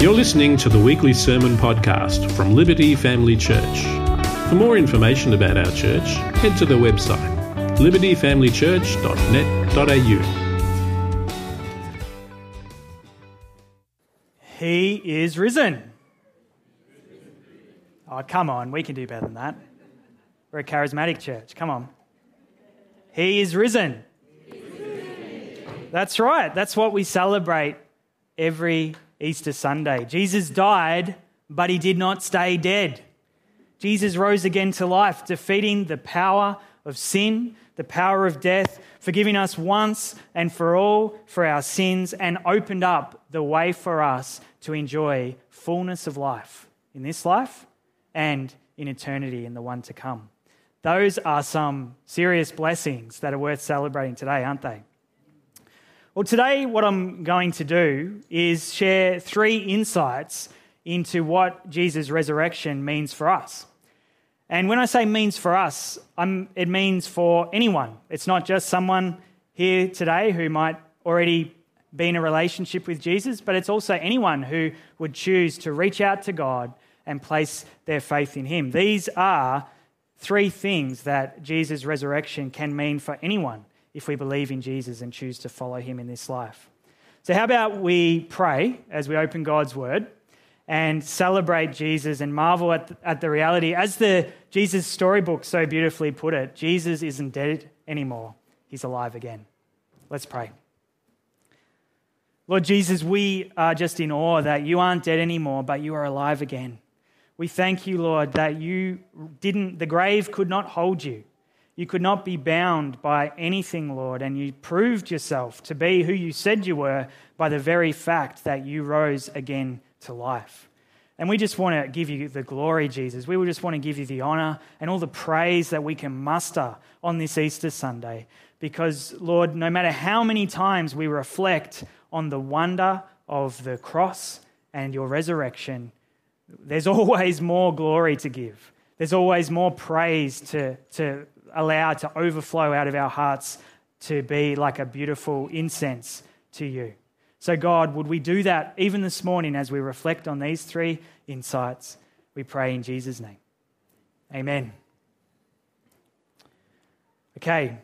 You're listening to the weekly sermon podcast from Liberty Family Church. For more information about our church, head to the website libertyfamilychurch.net.au. He is risen. Oh, come on, we can do better than that. We're a charismatic church. Come on. He is risen. That's right. That's what we celebrate every Easter Sunday. Jesus died, but he did not stay dead. Jesus rose again to life, defeating the power of sin, the power of death, forgiving us once and for all for our sins, and opened up the way for us to enjoy fullness of life in this life and in eternity in the one to come. Those are some serious blessings that are worth celebrating today, aren't they? Well, today, what I'm going to do is share three insights into what Jesus' resurrection means for us. And when I say means for us, I'm, it means for anyone. It's not just someone here today who might already be in a relationship with Jesus, but it's also anyone who would choose to reach out to God and place their faith in Him. These are three things that Jesus' resurrection can mean for anyone if we believe in Jesus and choose to follow Him in this life. So, how about we pray as we open God's Word? and celebrate Jesus and marvel at at the reality. As the Jesus storybook so beautifully put it, Jesus isn't dead anymore, he's alive again. Let's pray. Lord Jesus, we are just in awe that you aren't dead anymore, but you are alive again. We thank you, Lord, that you didn't, the grave could not hold you. You could not be bound by anything, Lord, and you proved yourself to be who you said you were by the very fact that you rose again to life. And we just want to give you the glory, Jesus. We just want to give you the honor and all the praise that we can muster on this Easter Sunday. Because, Lord, no matter how many times we reflect on the wonder of the cross and your resurrection, there's always more glory to give. There's always more praise to, to allow to overflow out of our hearts to be like a beautiful incense to you. So, God, would we do that even this morning as we reflect on these three insights? We pray in Jesus' name. Amen. Okay,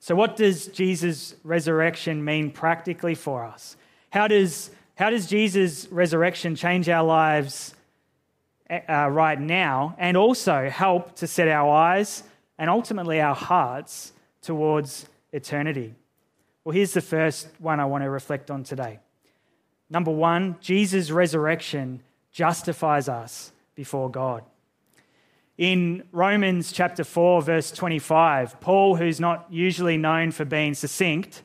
so what does Jesus' resurrection mean practically for us? How does, how does Jesus' resurrection change our lives uh, right now and also help to set our eyes and ultimately our hearts towards eternity? Well, here's the first one I want to reflect on today. Number one, Jesus' resurrection justifies us before God. In Romans chapter 4, verse 25, Paul, who's not usually known for being succinct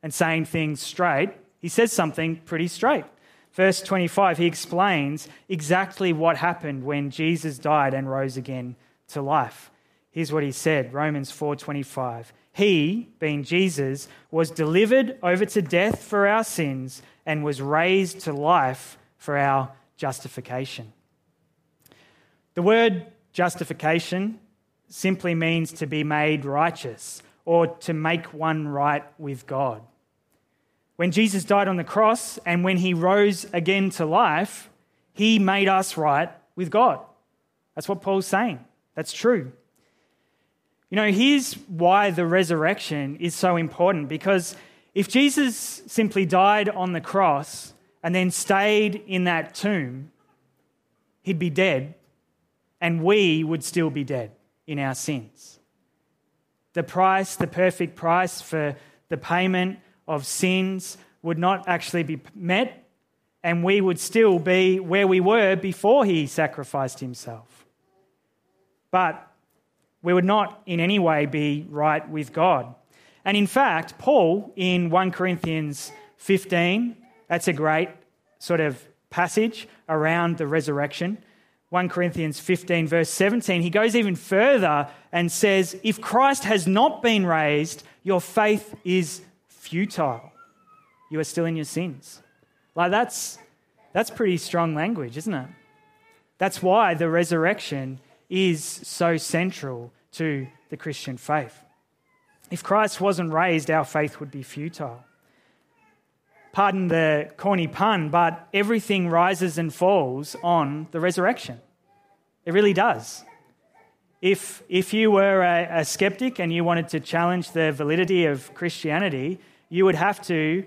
and saying things straight, he says something pretty straight. Verse 25, he explains exactly what happened when Jesus died and rose again to life. Here's what he said, Romans 4:25 he, being Jesus, was delivered over to death for our sins and was raised to life for our justification. The word justification simply means to be made righteous or to make one right with God. When Jesus died on the cross and when he rose again to life, he made us right with God. That's what Paul's saying. That's true. You know, here's why the resurrection is so important because if Jesus simply died on the cross and then stayed in that tomb, he'd be dead and we would still be dead in our sins. The price, the perfect price for the payment of sins, would not actually be met, and we would still be where we were before he sacrificed himself. But we would not in any way be right with God. And in fact, Paul in 1 Corinthians 15, that's a great sort of passage around the resurrection. 1 Corinthians 15, verse 17, he goes even further and says, If Christ has not been raised, your faith is futile. You are still in your sins. Like that's, that's pretty strong language, isn't it? That's why the resurrection is so central to the Christian faith. If Christ wasn't raised, our faith would be futile. pardon the corny pun, but everything rises and falls on the resurrection. It really does. If, if you were a, a skeptic and you wanted to challenge the validity of Christianity, you would have to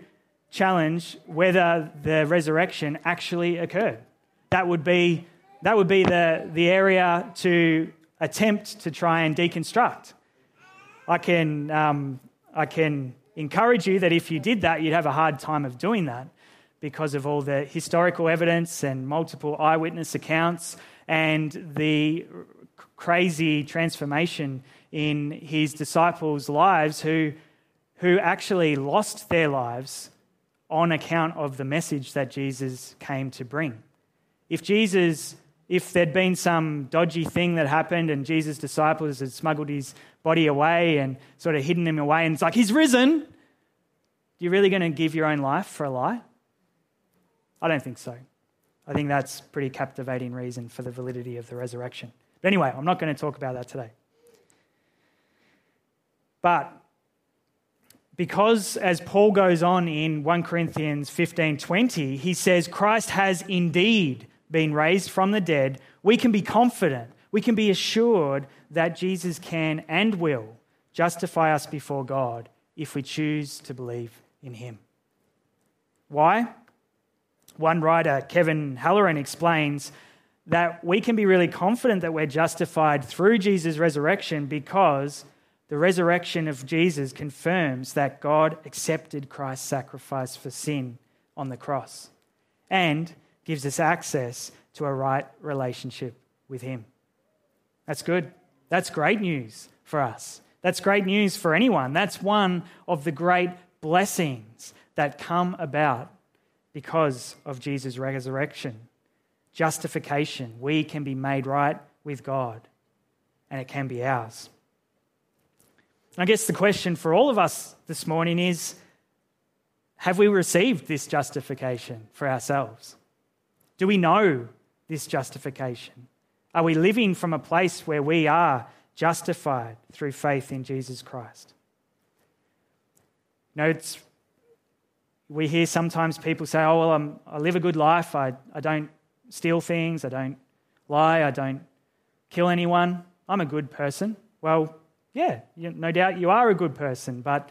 challenge whether the resurrection actually occurred. That would be, that would be the, the area to attempt to try and deconstruct. I can, um, I can encourage you that if you did that, you'd have a hard time of doing that because of all the historical evidence and multiple eyewitness accounts and the crazy transformation in his disciples' lives who, who actually lost their lives on account of the message that Jesus came to bring. If Jesus, if there'd been some dodgy thing that happened and Jesus' disciples had smuggled his body away and sort of hidden him away, and it's like, he's risen, you really going to give your own life for a lie? I don't think so. I think that's pretty captivating reason for the validity of the resurrection. But anyway, I'm not going to talk about that today. But because as Paul goes on in 1 Corinthians 15:20, he says Christ has indeed been raised from the dead, we can be confident, we can be assured that Jesus can and will justify us before God if we choose to believe in him. Why? One writer, Kevin Halloran, explains that we can be really confident that we're justified through Jesus' resurrection because the resurrection of Jesus confirms that God accepted Christ's sacrifice for sin on the cross and gives us access to a right relationship with Him. That's good. That's great news for us. That's great news for anyone. That's one of the great blessings that come about because of Jesus' resurrection. Justification. We can be made right with God, and it can be ours. I guess the question for all of us this morning is have we received this justification for ourselves? Do we know this justification? Are we living from a place where we are justified through faith in Jesus Christ? You know, it's, we hear sometimes people say, oh, well, I'm, i live a good life. I, I don't steal things. I don't lie. I don't kill anyone. I'm a good person. Well, yeah, no doubt you are a good person, but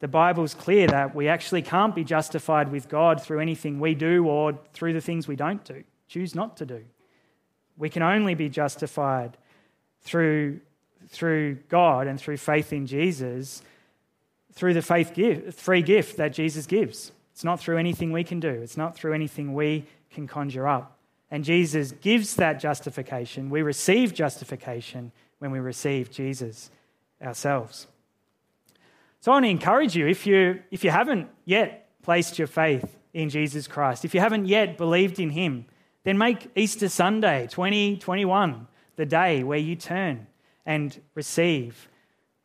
the Bible's clear that we actually can't be justified with God through anything we do or through the things we don't do, choose not to do. We can only be justified through, through God and through faith in Jesus, through the faith gift, free gift that Jesus gives. It's not through anything we can do, it's not through anything we can conjure up. And Jesus gives that justification. We receive justification when we receive Jesus ourselves. So I want to encourage you if you, if you haven't yet placed your faith in Jesus Christ, if you haven't yet believed in Him, then make Easter Sunday 2021 the day where you turn and receive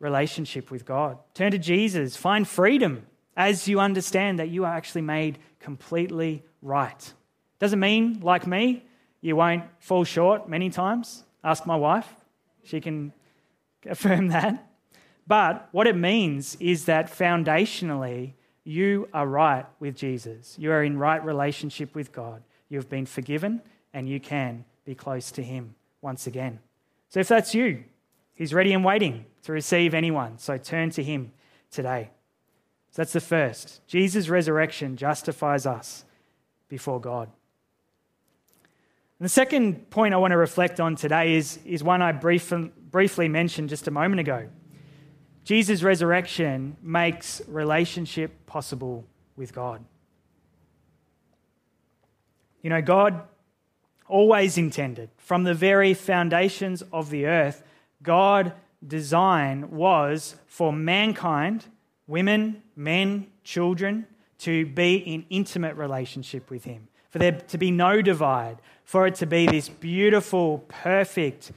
relationship with God. Turn to Jesus, find freedom as you understand that you are actually made completely right. Doesn't mean, like me, you won't fall short many times. Ask my wife, she can affirm that. But what it means is that foundationally, you are right with Jesus. You are in right relationship with God. You have been forgiven and you can be close to Him once again. So if that's you, He's ready and waiting to receive anyone. So turn to Him today. So that's the first. Jesus' resurrection justifies us before God. And the second point I want to reflect on today is, is one I brief, briefly mentioned just a moment ago. Jesus' resurrection makes relationship possible with God. You know, God always intended, from the very foundations of the earth, God' design was for mankind, women, men, children, to be in intimate relationship with Him, for there to be no divide, for it to be this beautiful, perfect,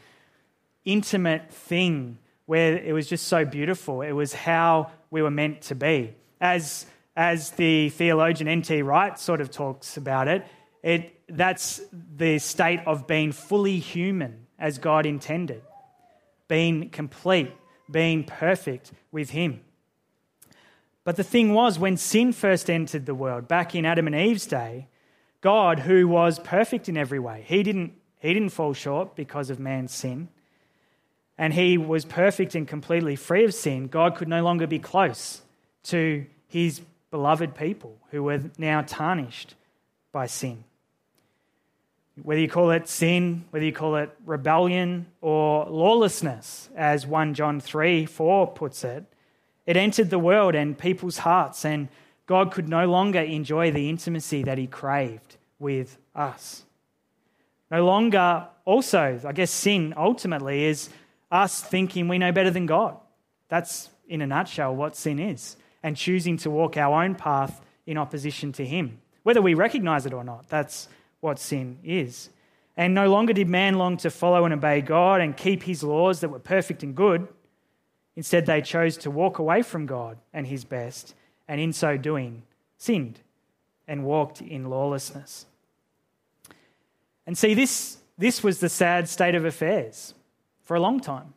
intimate thing where it was just so beautiful. It was how we were meant to be. As, as the theologian N.T. Wright sort of talks about it, it, that's the state of being fully human as God intended, being complete, being perfect with Him. But the thing was, when sin first entered the world, back in Adam and Eve's day, God, who was perfect in every way, he didn't, he didn't fall short because of man's sin. And he was perfect and completely free of sin. God could no longer be close to his beloved people who were now tarnished by sin. Whether you call it sin, whether you call it rebellion or lawlessness, as 1 John 3 4 puts it, it entered the world and people's hearts, and God could no longer enjoy the intimacy that he craved with us. No longer, also, I guess sin ultimately is us thinking we know better than God. That's, in a nutshell, what sin is, and choosing to walk our own path in opposition to him. Whether we recognize it or not, that's what sin is. And no longer did man long to follow and obey God and keep his laws that were perfect and good. Instead, they chose to walk away from God and his best, and in so doing, sinned and walked in lawlessness. And see, this, this was the sad state of affairs for a long time.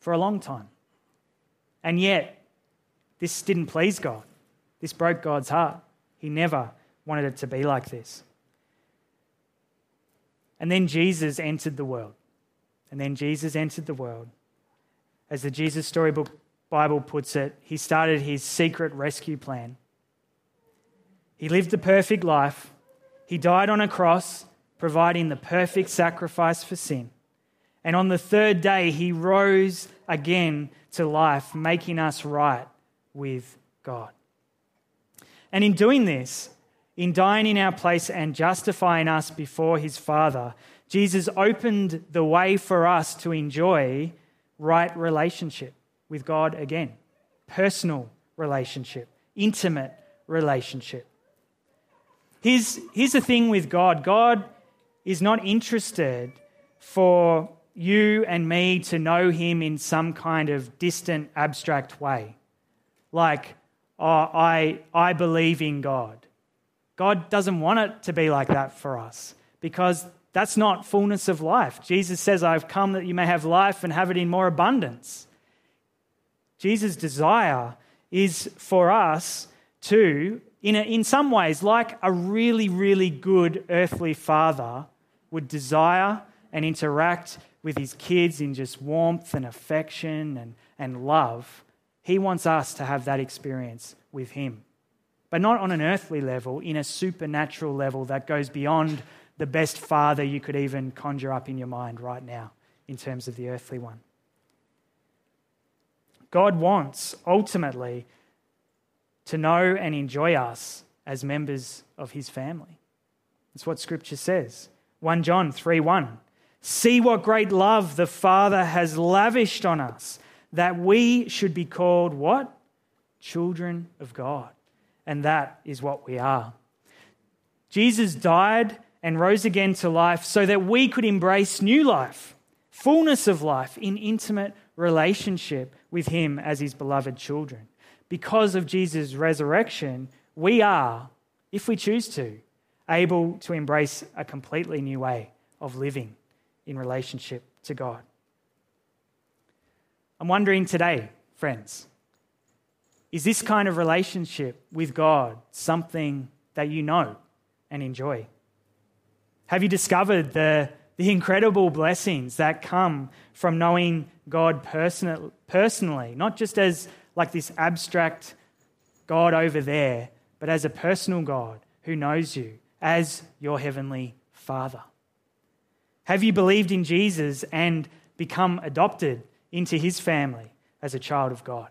For a long time. And yet, this didn't please God. This broke God's heart. He never wanted it to be like this. And then Jesus entered the world. And then Jesus entered the world. As the Jesus Storybook Bible puts it, he started his secret rescue plan. He lived a perfect life. He died on a cross, providing the perfect sacrifice for sin. And on the third day, he rose again to life, making us right with God. And in doing this, in dying in our place and justifying us before his Father, Jesus opened the way for us to enjoy right relationship with God again personal relationship, intimate relationship. Here's, here's the thing with God God is not interested for you and me to know him in some kind of distant, abstract way. Like, oh, I, I believe in God. God doesn't want it to be like that for us because that's not fullness of life. Jesus says, I've come that you may have life and have it in more abundance. Jesus' desire is for us to, in, a, in some ways, like a really, really good earthly father would desire and interact with his kids in just warmth and affection and, and love, he wants us to have that experience with him but not on an earthly level, in a supernatural level that goes beyond the best father you could even conjure up in your mind right now in terms of the earthly one. God wants ultimately to know and enjoy us as members of his family. That's what scripture says. 1 John 3 1. See what great love the Father has lavished on us, that we should be called what? Children of God and that is what we are. Jesus died and rose again to life so that we could embrace new life, fullness of life in intimate relationship with Him as His beloved children. Because of Jesus' resurrection, we are, if we choose to, able to embrace a completely new way of living in relationship to God. I'm wondering today, friends, is this kind of relationship with God something that you know and enjoy? Have you discovered the, the incredible blessings that come from knowing God person, personally, not just as like this abstract God over there, but as a personal God who knows you as your heavenly Father? Have you believed in Jesus and become adopted into his family as a child of God?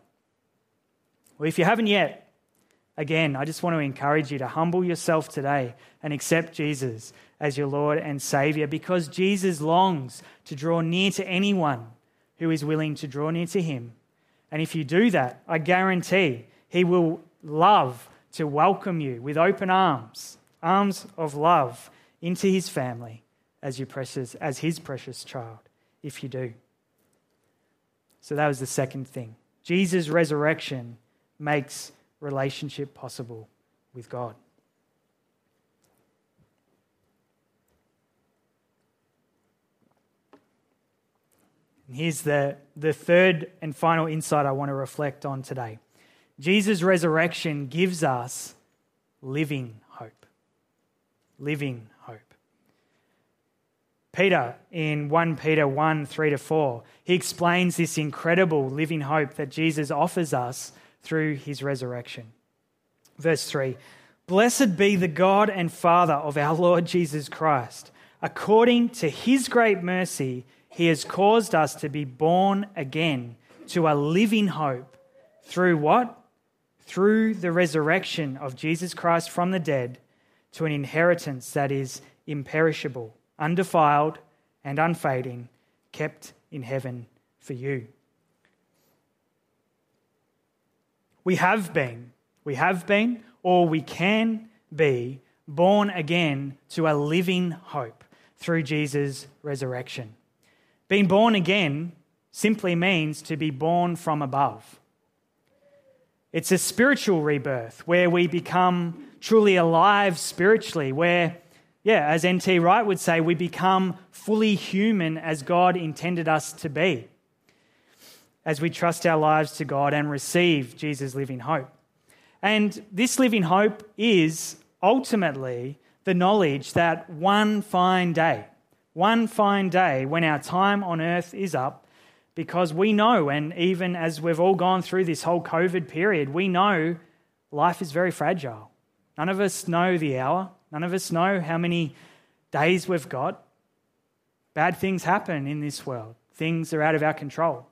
Well, if you haven't yet, again, I just want to encourage you to humble yourself today and accept Jesus as your Lord and Savior because Jesus longs to draw near to anyone who is willing to draw near to him. And if you do that, I guarantee he will love to welcome you with open arms, arms of love into his family as your precious as his precious child if you do. So that was the second thing. Jesus' resurrection makes relationship possible with God. And here's the, the third and final insight I want to reflect on today Jesus' resurrection gives us living hope. Living. Peter, in 1 Peter 1 3 to 4, he explains this incredible living hope that Jesus offers us through his resurrection. Verse 3 Blessed be the God and Father of our Lord Jesus Christ. According to his great mercy, he has caused us to be born again to a living hope through what? Through the resurrection of Jesus Christ from the dead to an inheritance that is imperishable, undefiled, and unfading, kept in heaven for you. We have been, we have been, or we can be born again to a living hope through Jesus' resurrection. Being born again simply means to be born from above. It's a spiritual rebirth where we become truly alive spiritually, where, yeah, as N.T. Wright would say, we become fully human as God intended us to be as we trust our lives to God and receive Jesus' living hope. And this living hope is ultimately the knowledge that one fine day, one fine day when our time on earth is up, because we know, and even as we've all gone through this whole COVID period, we know life is very fragile. None of us know the hour, none of us know how many days we've got. Bad things happen in this world, things are out of our control.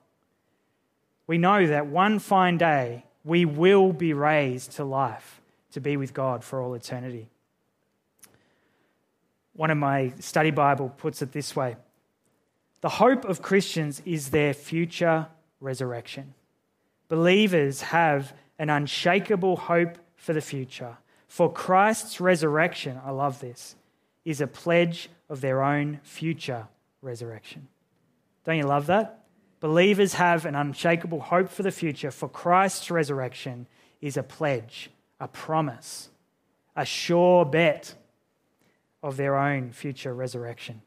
We know that one fine day we will be raised to life to be with God for all eternity. One of my study Bible puts it this way The hope of Christians is their future resurrection. Believers have an unshakable hope for the future. For Christ's resurrection, I love this, is a pledge of their own future resurrection. Don't you love that? Believers have an unshakable hope for the future, for Christ's resurrection is a pledge, a promise, a sure bet of their own future resurrection.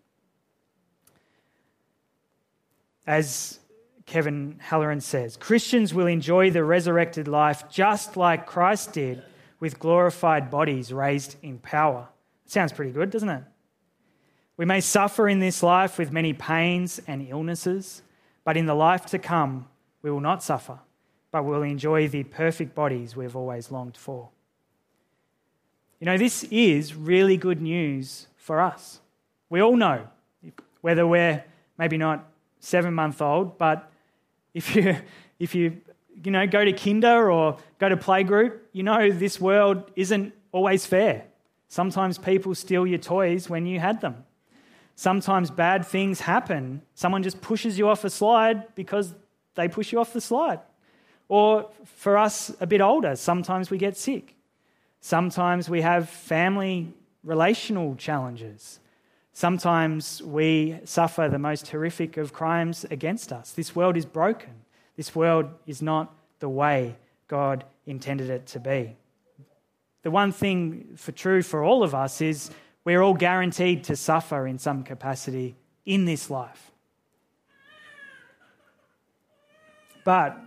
As Kevin Halloran says, Christians will enjoy the resurrected life just like Christ did with glorified bodies raised in power. Sounds pretty good, doesn't it? We may suffer in this life with many pains and illnesses, but in the life to come, we will not suffer, but will enjoy the perfect bodies we've always longed for. You know, this is really good news for us. We all know, whether we're maybe not seven month old, but if you, if you, you know, go to kinder or go to playgroup, you know this world isn't always fair. Sometimes people steal your toys when you had them. Sometimes bad things happen. Someone just pushes you off a slide because they push you off the slide. Or for us, a bit older, sometimes we get sick. Sometimes we have family relational challenges. Sometimes we suffer the most horrific of crimes against us. This world is broken. This world is not the way God intended it to be. The one thing for true for all of us is we're all guaranteed to suffer in some capacity in this life. But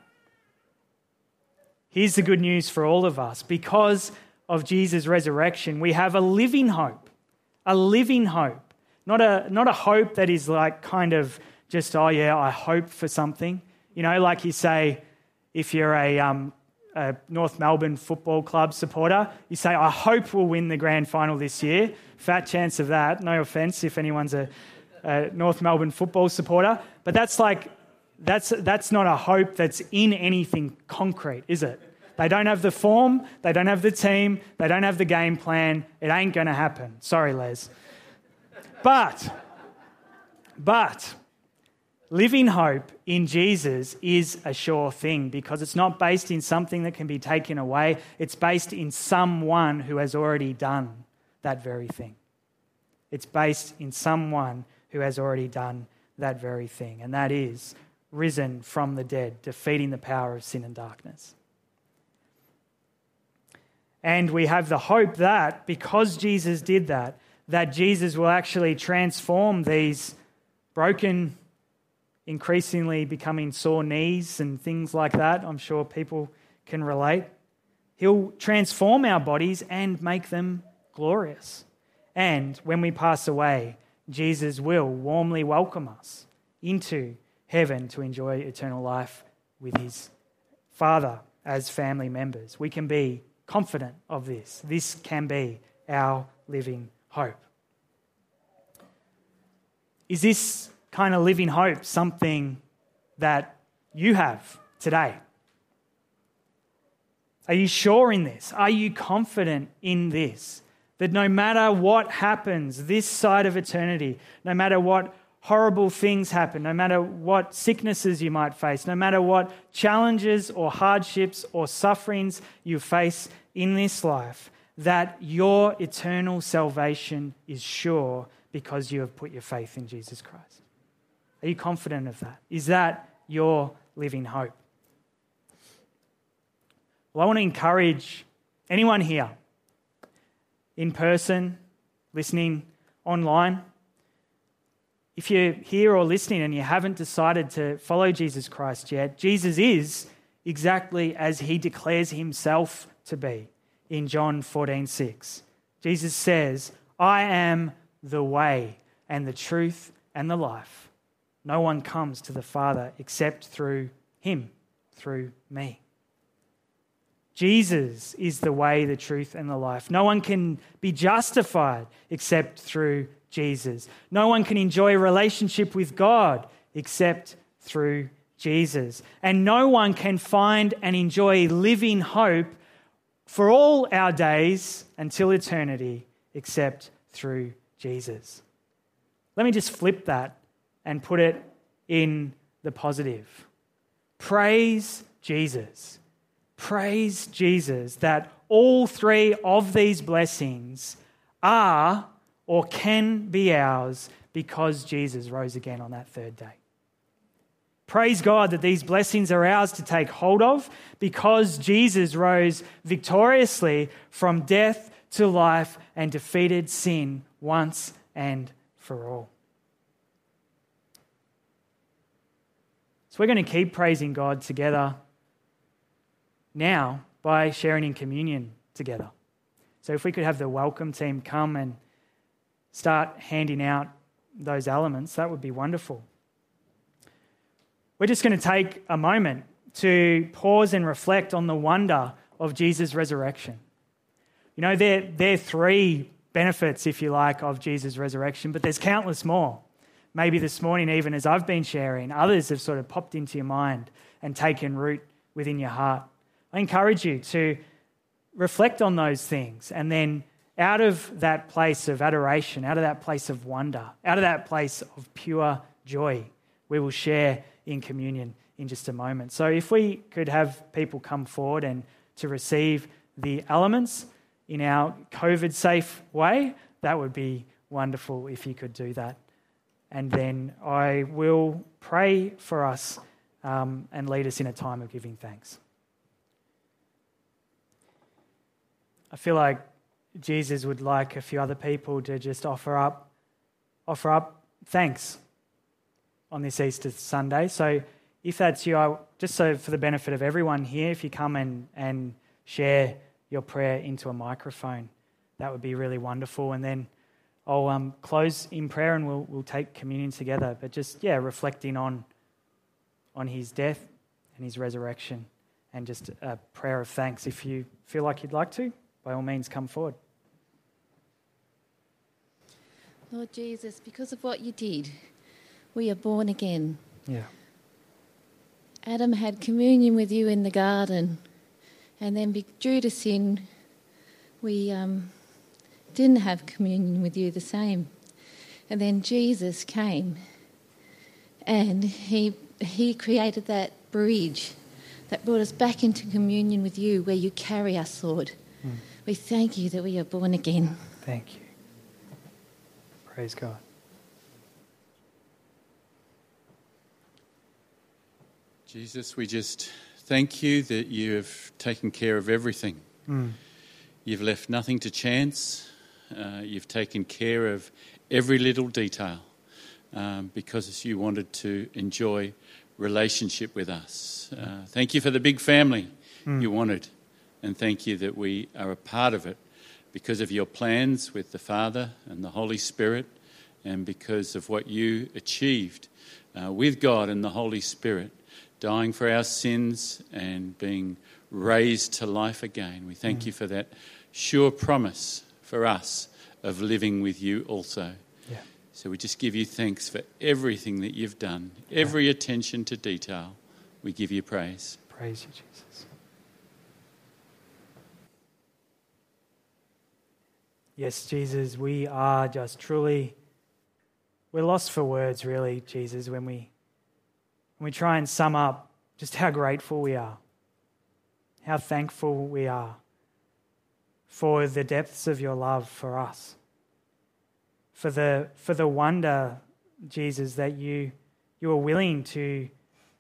here's the good news for all of us because of Jesus' resurrection, we have a living hope. A living hope. Not a, not a hope that is like kind of just, oh yeah, I hope for something. You know, like you say, if you're a, um, a North Melbourne Football Club supporter, you say, I hope we'll win the grand final this year. Fat chance of that. No offense if anyone's a, a North Melbourne football supporter. But that's like, that's, that's not a hope that's in anything concrete, is it? They don't have the form, they don't have the team, they don't have the game plan. It ain't going to happen. Sorry, Les. But, but, Living hope in Jesus is a sure thing because it's not based in something that can be taken away. It's based in someone who has already done that very thing. It's based in someone who has already done that very thing, and that is risen from the dead, defeating the power of sin and darkness. And we have the hope that because Jesus did that, that Jesus will actually transform these broken increasingly becoming sore knees and things like that. I'm sure people can relate. He'll transform our bodies and make them glorious. And when we pass away, Jesus will warmly welcome us into heaven to enjoy eternal life with his Father as family members. We can be confident of this. This can be our living hope. Is this kind of living hope something that you have today? Are you sure in this? Are you confident in this? That no matter what happens this side of eternity, no matter what horrible things happen, no matter what sicknesses you might face, no matter what challenges or hardships or sufferings you face in this life, that your eternal salvation is sure because you have put your faith in Jesus Christ. Are you confident of that? Is that your living hope? Well, I want to encourage anyone here, in person, listening online, if you're here or listening and you haven't decided to follow Jesus Christ yet, Jesus is exactly as he declares himself to be in John 14 6. Jesus says, I am the way and the truth and the life. No one comes to the Father except through him, through me. Jesus is the way, the truth, and the life. No one can be justified except through Jesus. No one can enjoy a relationship with God except through Jesus. And no one can find and enjoy living hope for all our days until eternity except through Jesus. Let me just flip that and put it in the positive. Praise Jesus. Praise Jesus that all three of these blessings are or can be ours because Jesus rose again on that third day. Praise God that these blessings are ours to take hold of because Jesus rose victoriously from death to life and defeated sin once and for all. So we're going to keep praising God together now by sharing in communion together. So if we could have the welcome team come and start handing out those elements, that would be wonderful. We're just going to take a moment to pause and reflect on the wonder of Jesus' resurrection. You know, there, there are three benefits, if you like, of Jesus' resurrection, but there's countless more. Maybe this morning, even as I've been sharing, others have sort of popped into your mind and taken root within your heart. I encourage you to reflect on those things and then out of that place of adoration, out of that place of wonder, out of that place of pure joy, we will share in communion in just a moment. So, if we could have people come forward and to receive the elements in our COVID safe way, that would be wonderful if you could do that. And then I will pray for us um, and lead us in a time of giving thanks. I feel like Jesus would like a few other people to just offer up, offer up thanks on this Easter Sunday. So if that's you, I, just so for the benefit of everyone here, if you come and, and share your prayer into a microphone, that would be really wonderful. And then I'll um, close in prayer and we'll, we'll take communion together. But just, yeah, reflecting on, on his death and his resurrection and just a prayer of thanks. If you feel like you'd like to, by all means, come forward. Lord Jesus, because of what you did, we are born again. Yeah. Adam had communion with you in the garden, and then due to sin, we um, didn't have communion with you the same. And then Jesus came, and he he created that bridge that brought us back into communion with you, where you carry us, Lord. Mm. We thank you that we are born again. Thank you. Praise God. Jesus, we just thank you that you have taken care of everything. Mm. You've left nothing to chance. Uh, you've taken care of every little detail um, because you wanted to enjoy relationship with us. Uh, thank you for the big family you wanted. And thank you that we are a part of it because of your plans with the Father and the Holy Spirit and because of what you achieved uh, with God and the Holy Spirit, dying for our sins and being raised to life again. We thank you for that sure promise for us of living with you also. Yeah. So we just give you thanks for everything that you've done, every attention to detail. We give you praise. Praise you, Jesus. Yes, Jesus, we are just truly, we're lost for words, really, Jesus, when we, when we try and sum up just how grateful we are, how thankful we are for the depths of your love for us, for the, for the wonder, Jesus, that you, you are willing to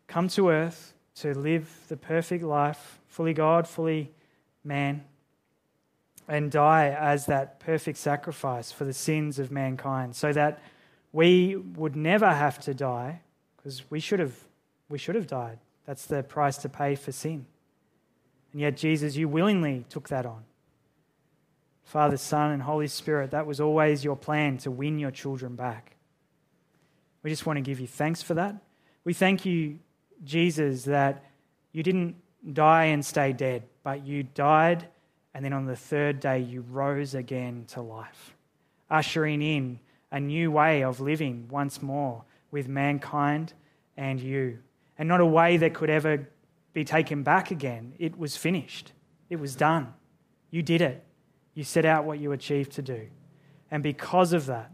come to earth to live the perfect life, fully God, fully man, and die as that perfect sacrifice for the sins of mankind, so that we would never have to die, because we should have we should have died. That's the price to pay for sin. And yet, Jesus, you willingly took that on. Father, Son, and Holy Spirit, that was always your plan to win your children back. We just want to give you thanks for that. We thank you, Jesus, that you didn't die and stay dead, but you died, and then on the third day you rose again to life, ushering in a new way of living once more with mankind and you. And not a way that could ever be taken back again. It was finished, it was done. You did it. You set out what you achieved to do. And because of that,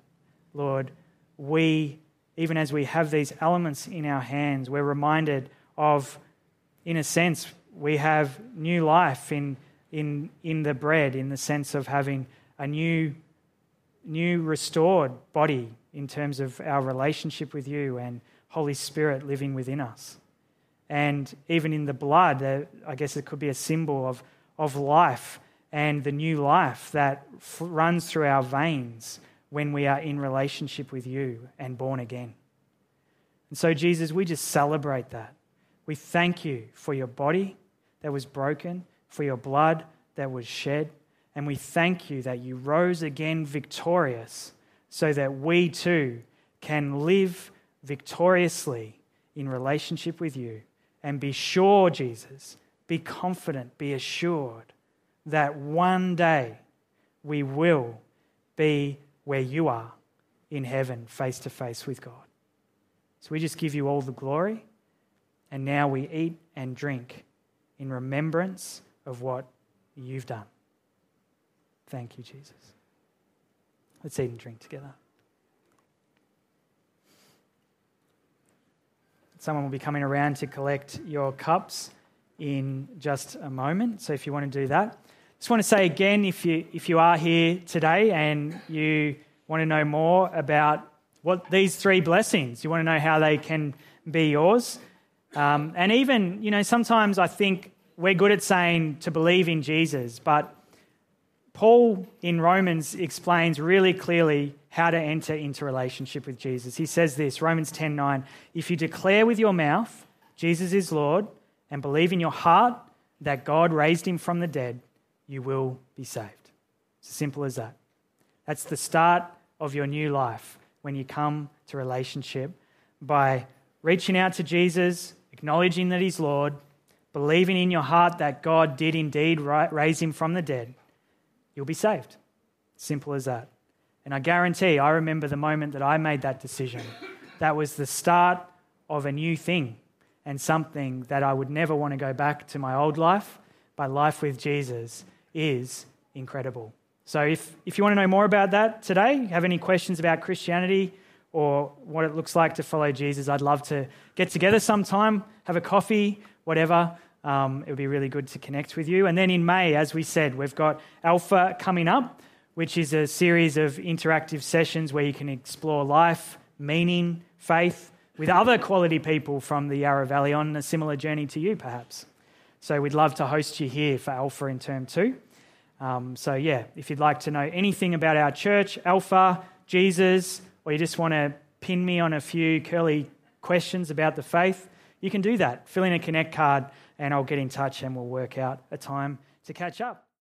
Lord, we, even as we have these elements in our hands, we're reminded of, in a sense, we have new life in, in, in the bread, in the sense of having a new, new restored body in terms of our relationship with you and Holy Spirit living within us. And even in the blood, I guess it could be a symbol of, of life and the new life that f- runs through our veins when we are in relationship with you and born again. And so, Jesus, we just celebrate that. We thank you for your body that was broken, for your blood that was shed, and we thank you that you rose again victorious so that we too can live victoriously in relationship with you. And be sure, Jesus, be confident, be assured that one day we will be where you are in heaven, face to face with God. So we just give you all the glory. And now we eat and drink in remembrance of what you've done. Thank you, Jesus. Let's eat and drink together. Someone will be coming around to collect your cups in just a moment. So if you want to do that, just want to say again if you, if you are here today and you want to know more about what these three blessings, you want to know how they can be yours. Um, and even, you know, sometimes I think we're good at saying to believe in Jesus, but Paul in Romans explains really clearly how to enter into relationship with Jesus. He says this, Romans 10:9, if you declare with your mouth Jesus is Lord and believe in your heart that God raised him from the dead, you will be saved. It's as simple as that. That's the start of your new life when you come to relationship by reaching out to Jesus, acknowledging that he's Lord, believing in your heart that God did indeed raise him from the dead. You'll be saved. Simple as that. And I guarantee, I remember the moment that I made that decision. That was the start of a new thing and something that I would never want to go back to my old life, but life with Jesus is incredible. So if, if you want to know more about that today, have any questions about Christianity or what it looks like to follow Jesus, I'd love to get together sometime, have a coffee, whatever. Um, it would be really good to connect with you. And then in May, as we said, we've got Alpha coming up which is a series of interactive sessions where you can explore life, meaning, faith with other quality people from the Yarra Valley on a similar journey to you, perhaps. So we'd love to host you here for Alpha in term two. Um, so, yeah, if you'd like to know anything about our church, Alpha, Jesus, or you just want to pin me on a few curly questions about the faith, you can do that. Fill in a Connect card and I'll get in touch and we'll work out a time to catch up.